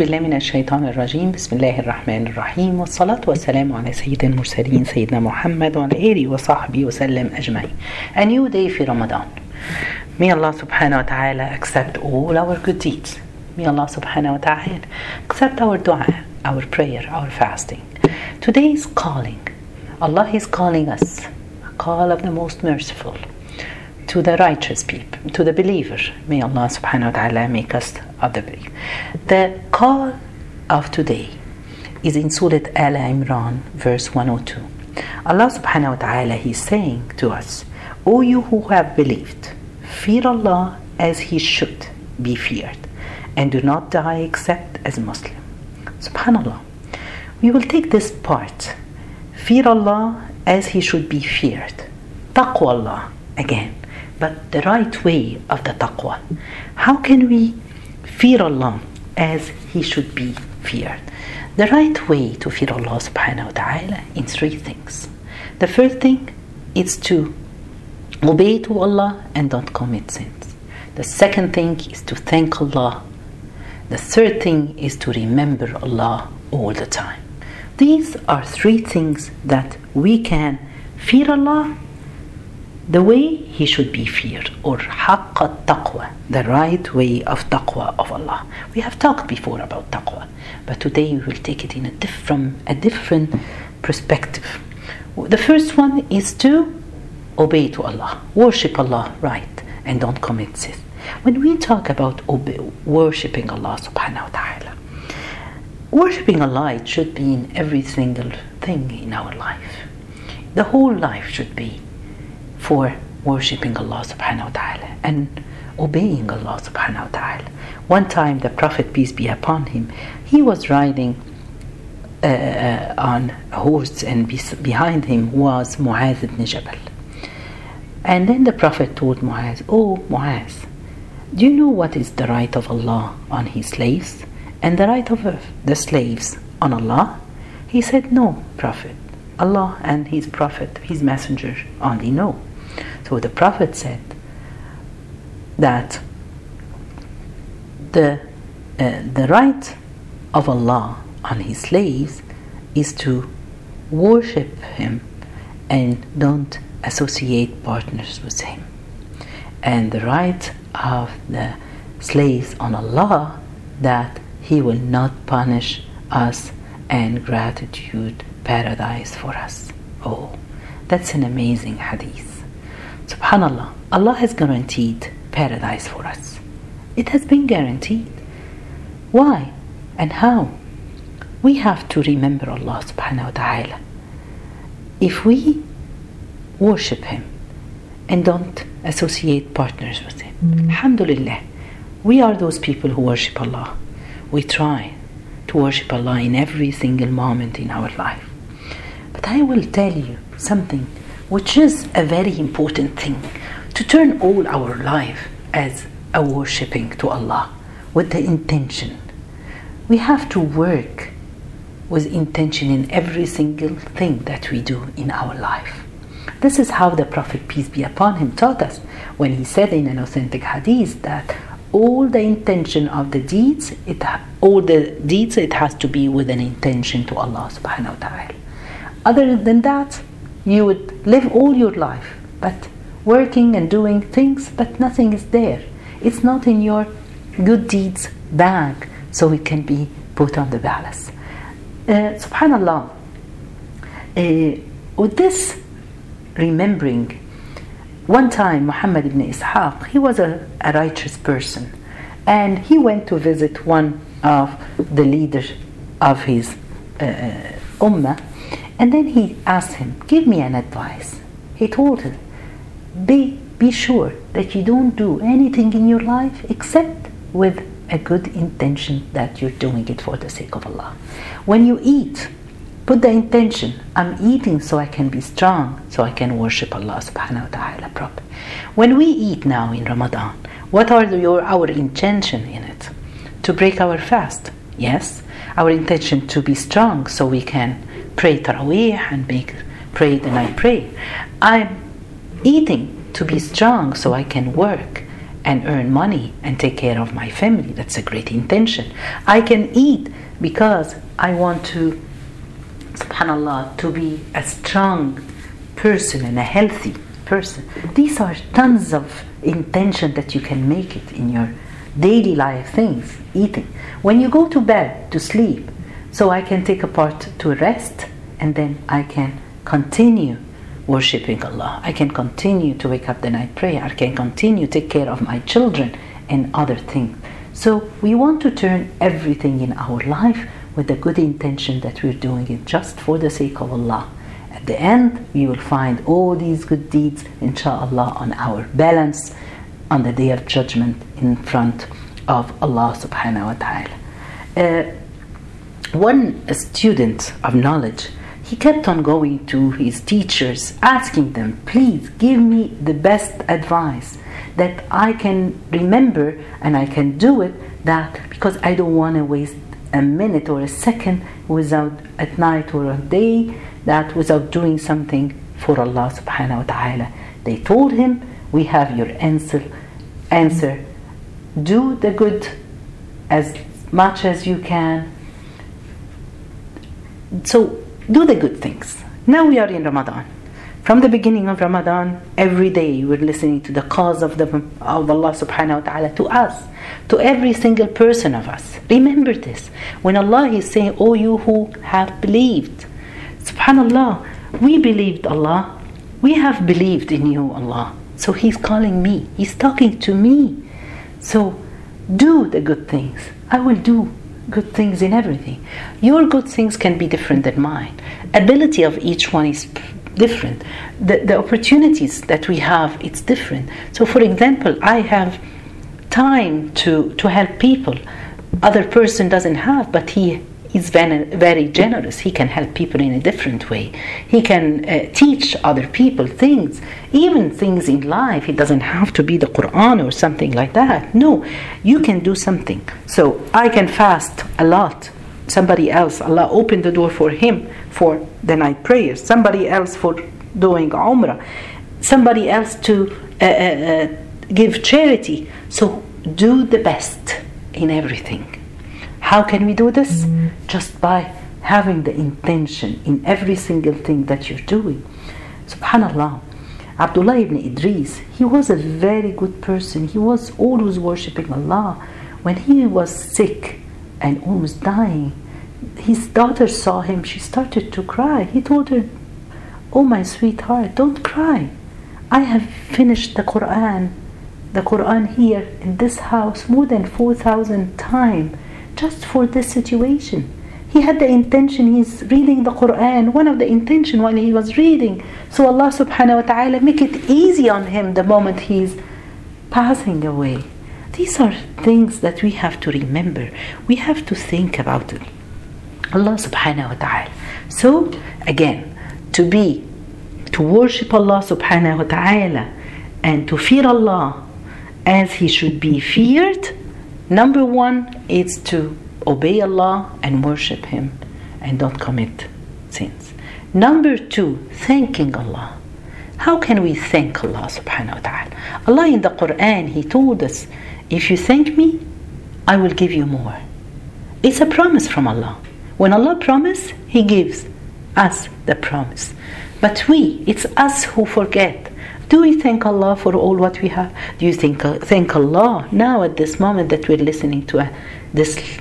بالله من الشيطان الرجيم بسم الله الرحمن الرحيم والصلاة والسلام على سيد المرسلين سيدنا محمد وعلى آله وصحبه وسلم أجمعين A new day في رمضان May Allah subhanahu wa ta'ala accept all our good deeds May Allah subhanahu wa ta'ala accept our dua, our prayer, our fasting Today is calling Allah is calling us a call of the most merciful to the righteous people, to the believer. May Allah subhanahu wa ta'ala make us of the believer. The call of today is in Surah Al Imran, verse 102. Allah subhanahu wa ta'ala is saying to us, O you who have believed, fear Allah as He should be feared, and do not die except as Muslim. Subhanallah. We will take this part. Fear Allah as He should be feared. Taqwa Allah again but the right way of the taqwa. How can we fear Allah as He should be feared? The right way to fear Allah subhanahu wa ta'ala in three things. The first thing is to obey to Allah and don't commit sins. The second thing is to thank Allah. The third thing is to remember Allah all the time. These are three things that we can fear Allah the way he should be feared or haqq taqwa the right way of taqwa of Allah. We have talked before about taqwa but today we will take it in a different a different perspective. The first one is to obey to Allah worship Allah right and don't commit sin. When we talk about worshiping Allah subhanahu wa ta'ala worshiping Allah it should be in every single thing in our life. The whole life should be for worshipping Allah subhanahu wa ta'ala and obeying Allah subhanahu wa ta'ala. One time the Prophet, peace be upon him, he was riding uh, on a horse and behind him was Mu'az ibn Jabal. And then the Prophet told Mu'az, Oh Mu'az, do you know what is the right of Allah on his slaves and the right of the slaves on Allah? He said, No, Prophet. Allah and His Prophet, His Messenger only know. So the Prophet said that the, uh, the right of Allah on His slaves is to worship Him and don't associate partners with Him. And the right of the slaves on Allah that He will not punish us and gratitude paradise for us. Oh, that's an amazing hadith. Subhanallah, Allah has guaranteed paradise for us. It has been guaranteed. Why and how? We have to remember Allah subhanahu wa ta'ala. If we worship Him and don't associate partners with Him, mm. Alhamdulillah, we are those people who worship Allah. We try to worship Allah in every single moment in our life. But I will tell you something which is a very important thing to turn all our life as a worshipping to Allah with the intention. We have to work with intention in every single thing that we do in our life. This is how the Prophet, peace be upon him, taught us when he said in an authentic hadith that all the intention of the deeds, it all the deeds, it has to be with an intention to Allah subhanahu wa ta'ala. Other than that, you would live all your life, but working and doing things, but nothing is there. It's not in your good deeds bag, so it can be put on the balance. Uh, Subhanallah. Uh, with this remembering, one time Muhammad ibn Ishaq, he was a, a righteous person, and he went to visit one of the leaders of his uh, ummah, and then he asked him, Give me an advice. He told him, Be, be sure that you don't do anything in your life except with a good intention that you're doing it for the sake of Allah. When you eat, put the intention I'm eating so I can be strong, so I can worship Allah subhanahu wa ta'ala properly. When we eat now in Ramadan, what are your, our intention in it? To break our fast, yes. Our intention to be strong so we can pray Taraweeh and make pray the night prayer. I'm eating to be strong so I can work and earn money and take care of my family. That's a great intention. I can eat because I want to, subhanAllah, to be a strong person and a healthy person. These are tons of intention that you can make it in your daily life things, eating. When you go to bed to sleep, so I can take a part to rest and then I can continue worshiping Allah. I can continue to wake up the night prayer. I can continue to take care of my children and other things. So we want to turn everything in our life with the good intention that we're doing it just for the sake of Allah. At the end, we will find all these good deeds, inshallah, on our balance on the day of judgment in front of Allah subhanahu wa ta'ala. Uh, one student of knowledge he kept on going to his teachers, asking them, please give me the best advice that I can remember and I can do it that because I don't want to waste a minute or a second without at night or a day that without doing something for Allah subhanahu wa ta'ala. They told him, We have your answer answer. Do the good as much as you can. So do the good things. Now we are in Ramadan. From the beginning of Ramadan, every day we're listening to the cause of, the, of Allah subhanahu wa ta'ala to us, to every single person of us. Remember this. When Allah is saying, Oh, you who have believed, subhanallah, we believed Allah. We have believed in you, Allah. So He's calling me, He's talking to me. So do the good things. I will do good things in everything. Your good things can be different than mine. Ability of each one is different. The, the opportunities that we have, it's different. So, for example, I have time to, to help people. Other person doesn't have, but he very, very generous. He can help people in a different way. He can uh, teach other people things, even things in life. It doesn't have to be the Quran or something like that. No, you can do something. So I can fast a lot. Somebody else, Allah opened the door for him for the night prayers. Somebody else for doing Umrah. Somebody else to uh, uh, uh give charity. So do the best in everything. How can we do this? Mm. Just by having the intention in every single thing that you're doing. Subhanallah. Abdullah ibn Idris, he was a very good person. He was always worshipping Allah. When he was sick and almost dying, his daughter saw him. She started to cry. He told her, Oh, my sweetheart, don't cry. I have finished the Quran, the Quran here in this house more than 4,000 times just for this situation. He had the intention, he's reading the Quran, one of the intention while he was reading. So Allah subhanahu wa ta'ala make it easy on him the moment he's passing away. These are things that we have to remember. We have to think about it. Allah subhanahu wa ta'ala. So again, to be to worship Allah subhanahu wa ta'ala and to fear Allah as he should be feared Number one is to obey Allah and worship Him and don't commit sins. Number two, thanking Allah. How can we thank Allah subhanahu wa ta'ala? Allah in the Quran, He told us, if you thank me, I will give you more. It's a promise from Allah. When Allah promises, He gives us the promise. But we, it's us who forget. Do we thank Allah for all what we have? Do you think uh, thank Allah now at this moment that we're listening to uh, this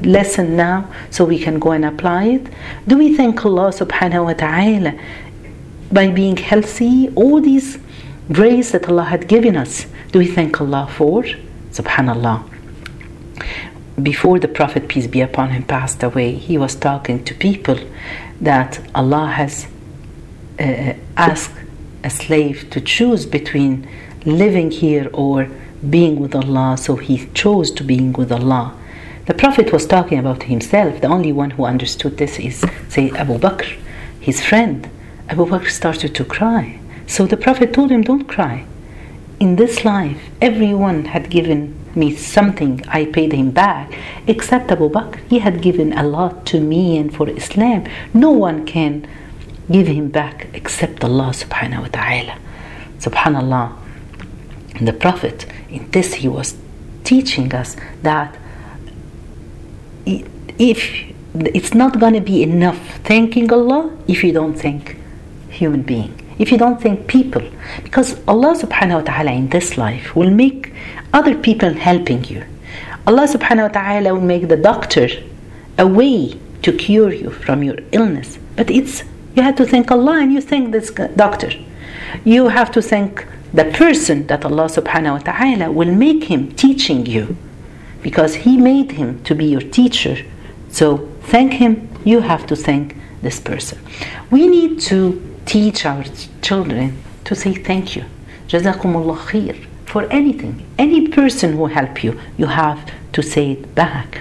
lesson now so we can go and apply it? Do we thank Allah subhanahu wa ta'ala by being healthy? All these grace that Allah had given us, do we thank Allah for? Subhanallah. Before the Prophet, peace be upon him, passed away, he was talking to people that Allah has uh, asked a slave to choose between living here or being with Allah, so he chose to being with Allah. The Prophet was talking about himself. The only one who understood this is, say, Abu Bakr, his friend. Abu Bakr started to cry. So the Prophet told him, Don't cry. In this life, everyone had given me something, I paid him back, except Abu Bakr. He had given a lot to me and for Islam. No one can give him back except Allah subhanahu wa ta'ala. Subhanallah. the Prophet, in this he was teaching us that if it's not going to be enough thanking Allah if you don't thank human being if you don't thank people because Allah subhanahu wa ta'ala in this life will make other people helping you Allah subhanahu wa ta'ala will make the doctor a way to cure you from your illness but it's you have to thank Allah and you thank this doctor you have to thank the person that Allah subhanahu wa ta'ala will make him teaching you because he made him to be your teacher so thank him, you have to thank this person. We need to teach our children to say thank you. Jazakumullah khair for anything. Any person who help you, you have to say it back.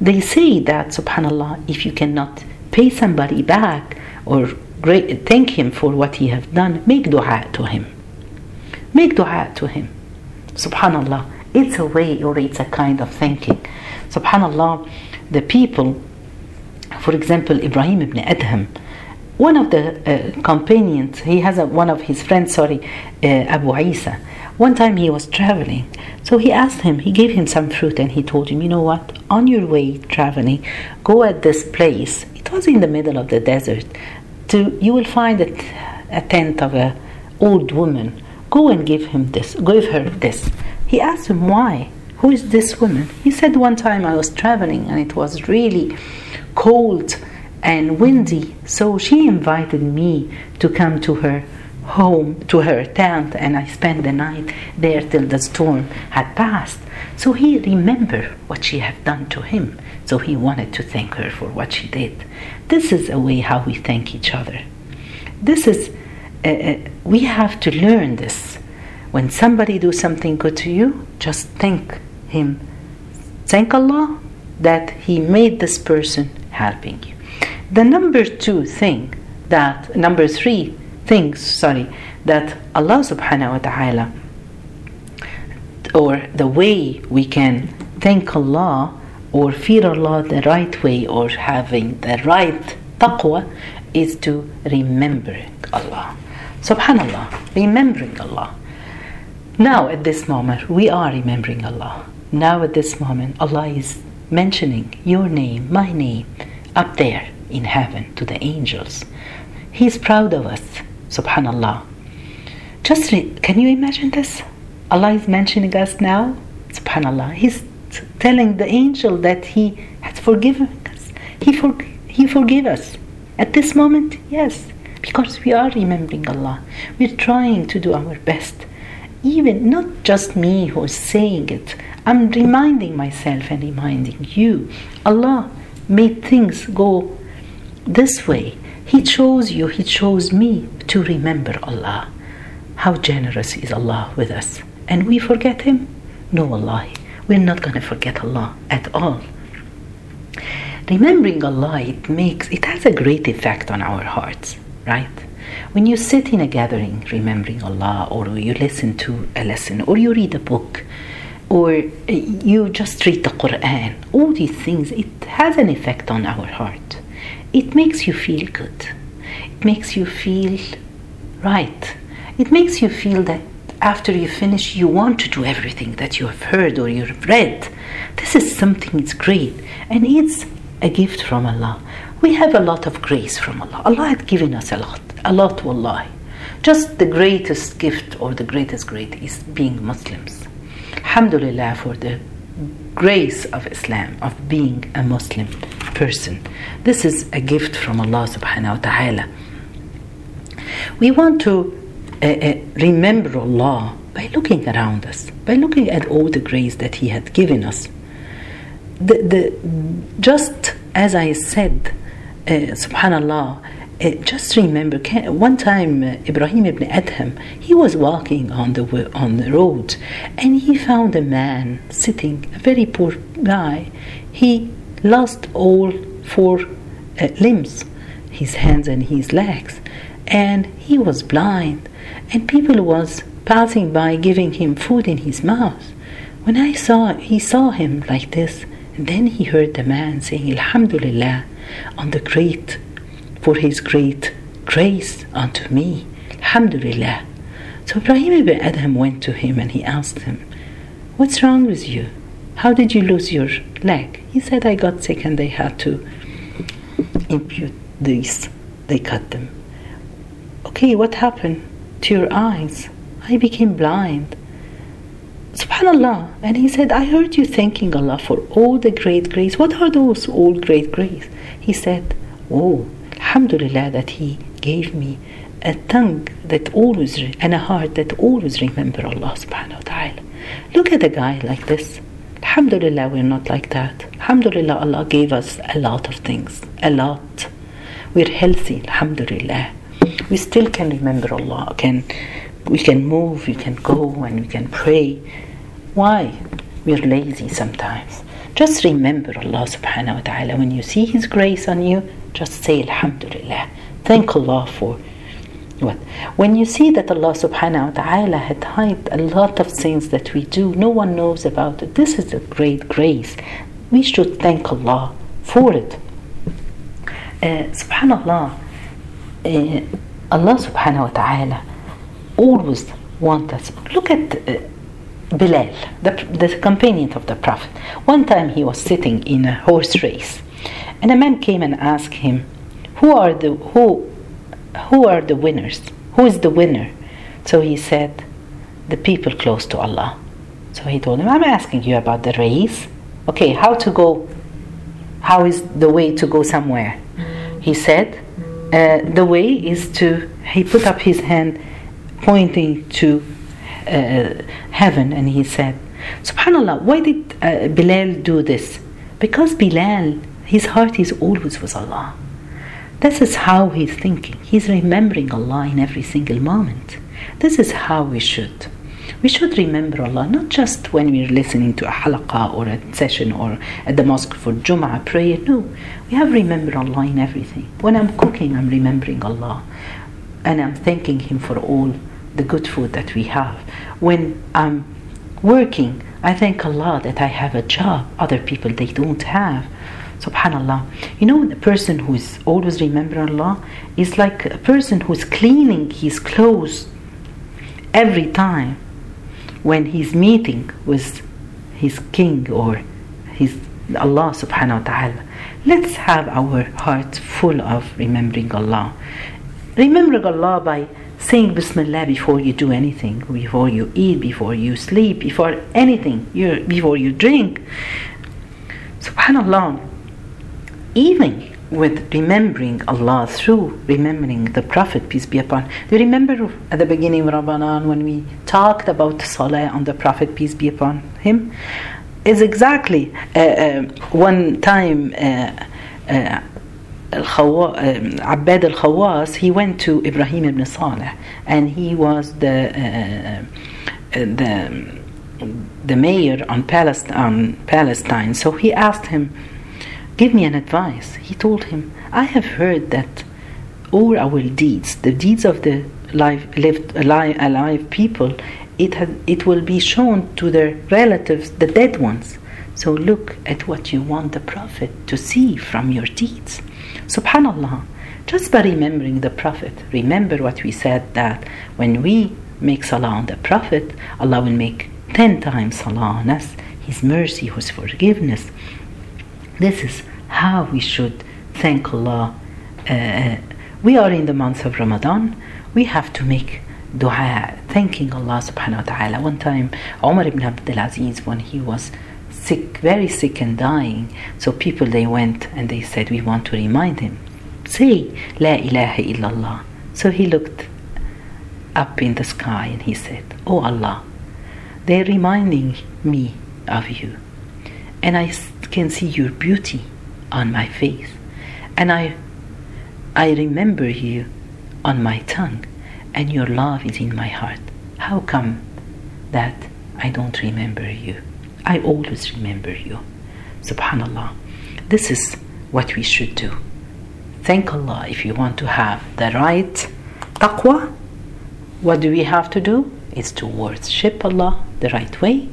They say that subhanallah, if you cannot pay somebody back or great, thank him for what he have done, make dua to him. Make dua to him. Subhanallah. It's a way or it's a kind of thinking. Subhanallah the people, for example, Ibrahim ibn Adham, one of the uh, companions, he has a, one of his friends, sorry, uh, Abu Isa. One time he was traveling, so he asked him, he gave him some fruit and he told him, you know what, on your way traveling, go at this place. It was in the middle of the desert. To, you will find a, a tent of an old woman. Go and give him this, give her this. He asked him why. Who is this woman? He said, One time I was traveling and it was really cold and windy, so she invited me to come to her home, to her tent, and I spent the night there till the storm had passed. So he remembered what she had done to him, so he wanted to thank her for what she did. This is a way how we thank each other. This is, uh, uh we have to learn this. When somebody do something good to you, just thank him. Thank Allah that He made this person helping you. The number two thing that, number three things, sorry, that Allah subhanahu wa ta'ala, or the way we can thank Allah or fear Allah the right way or having the right taqwa is to remembering Allah. Subhanallah, remembering Allah. Now, at this moment, we are remembering Allah. Now, at this moment, Allah is mentioning your name, my name, up there in heaven to the angels. He is proud of us, subhanallah. Just can you imagine this? Allah is mentioning us now, subhanallah. He's telling the angel that He has forgiven us. He, for- he forgive us. At this moment, yes, because we are remembering Allah. We're trying to do our best. Even not just me who's saying it, I'm reminding myself and reminding you. Allah made things go this way. He chose you, He chose me to remember Allah. How generous is Allah with us. And we forget Him? No, Allah. We're not going to forget Allah at all. Remembering Allah, it makes, it has a great effect on our hearts, right? When you sit in a gathering remembering Allah, or you listen to a lesson, or you read a book, or you just read the Quran, all these things, it has an effect on our heart. It makes you feel good. Makes you feel right. It makes you feel that after you finish, you want to do everything that you have heard or you've read. This is something that's great, and it's a gift from Allah. We have a lot of grace from Allah. Allah had given us a lot, a lot, wallahi. Just the greatest gift or the greatest great is being Muslims. Alhamdulillah for the grace of Islam, of being a Muslim person. This is a gift from Allah subhanahu wa ta'ala. We want to uh, uh, remember Allah by looking around us, by looking at all the grace that He had given us. The, the, just as I said, uh, subhanallah, uh, just remember, one time uh, Ibrahim ibn Adham, he was walking on the on the road, and he found a man sitting, a very poor guy. He lost all four uh, limbs, his hands and his legs, and he was blind. And people was passing by, giving him food in his mouth. When I saw, he saw him like this, then he heard the man saying, "Alhamdulillah, on the great." for his great grace unto me. Alhamdulillah. So Ibrahim ibn Adham went to him and he asked him, What's wrong with you? How did you lose your leg? He said, I got sick and they had to impute these. They cut them. Okay, what happened to your eyes? I became blind. Subhanallah. And he said, I heard you thanking Allah for all the great grace. What are those all great grace? He said, Oh, Alhamdulillah that He gave me a tongue that always and a heart that always remember Allah subhanahu wa ta'ala. Look at a guy like this. Alhamdulillah, we're not like that. Alhamdulillah, Allah gave us a lot of things. A lot. We're healthy, Alhamdulillah. We still can remember Allah. Can we can move, we can go and we can pray. Why? We're lazy sometimes. Just remember Allah subhanahu wa ta'ala. When you see His grace on you, just say Alhamdulillah. Thank Allah for what? When you see that Allah subhanahu wa ta'ala had hid a lot of sins that we do, no one knows about it. This is a great grace. We should thank Allah for it. Uh, subhanallah, uh, Allah subhanahu wa ta'ala always want us. Look at uh, Bilal, the, the companion of the Prophet. One time he was sitting in a horse race, and a man came and asked him, "Who are the who who are the winners? Who is the winner? So he said, The people close to Allah. So he told him, I'm asking you about the race. Okay, how to go? How is the way to go somewhere? He said, uh, The way is to, he put up his hand pointing to uh, heaven and he said, Subhanallah, why did uh, Bilal do this? Because Bilal, his heart is always with Allah. This is how he's thinking. He's remembering Allah in every single moment. This is how we should. We should remember Allah not just when we're listening to a halaqah or a session or at the mosque for Jum'ah prayer. No, we have remember Allah in everything. When I'm cooking, I'm remembering Allah and I'm thanking Him for all the good food that we have. When I'm working, I thank Allah that I have a job other people they don't have. Subhanallah. You know, the person who is always remembering Allah is like a person who's cleaning his clothes every time when he's meeting with his king or his Allah subhanahu wa ta'ala. Let's have our hearts full of remembering Allah. Remembering Allah by saying Bismillah before you do anything, before you eat, before you sleep, before anything, before you drink. Subhanallah even with remembering Allah through remembering the Prophet, peace be upon. him. Do you remember at the beginning of Ramadan when we talked about Salah on the Prophet, peace be upon him? Is exactly uh, uh, one time uh, uh, Abbad al Khawas, he went to Ibrahim ibn Saleh and he was the, uh, the, the mayor on Palestine, on Palestine. So he asked him, Give me an advice. He told him, I have heard that all our deeds, the deeds of the live, lived, alive, alive people, it, it will be shown to their relatives, the dead ones. So look at what you want the Prophet to see from your deeds. Subhanallah. Just by remembering the Prophet, remember what we said that when we make salah on the Prophet, Allah will make ten times salah on us, His mercy, His forgiveness. This is how we should thank Allah. Uh, we are in the month of Ramadan. We have to make dua, thanking Allah subhanahu wa ta'ala. One time, Umar ibn Abdul Aziz, when he was sick, very sick and dying, so people they went and they said, We want to remind him. Say, La ilaha illallah. So he looked up in the sky and he said, Oh Allah, they're reminding me of you. And I can see your beauty on my face, and I, I remember you on my tongue, and your love is in my heart. How come that I don't remember you? I always remember you. Subhanallah. This is what we should do. Thank Allah if you want to have the right taqwa. What do we have to do? Is to worship Allah the right way,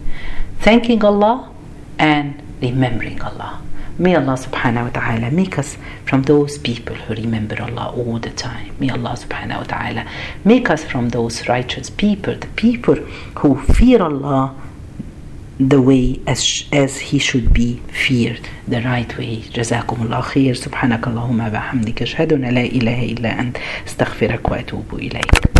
thanking Allah, and remembering Allah. May Allah subhanahu wa ta'ala make us from those people who remember Allah all the time. May Allah subhanahu wa ta'ala make us from those righteous people, the people who fear Allah the way as, as he should be feared, the right way. جزاكم الله خير سبحانك اللهم وبحمدك أشهد أن لا إله إلا أنت استغفرك وأتوب إليك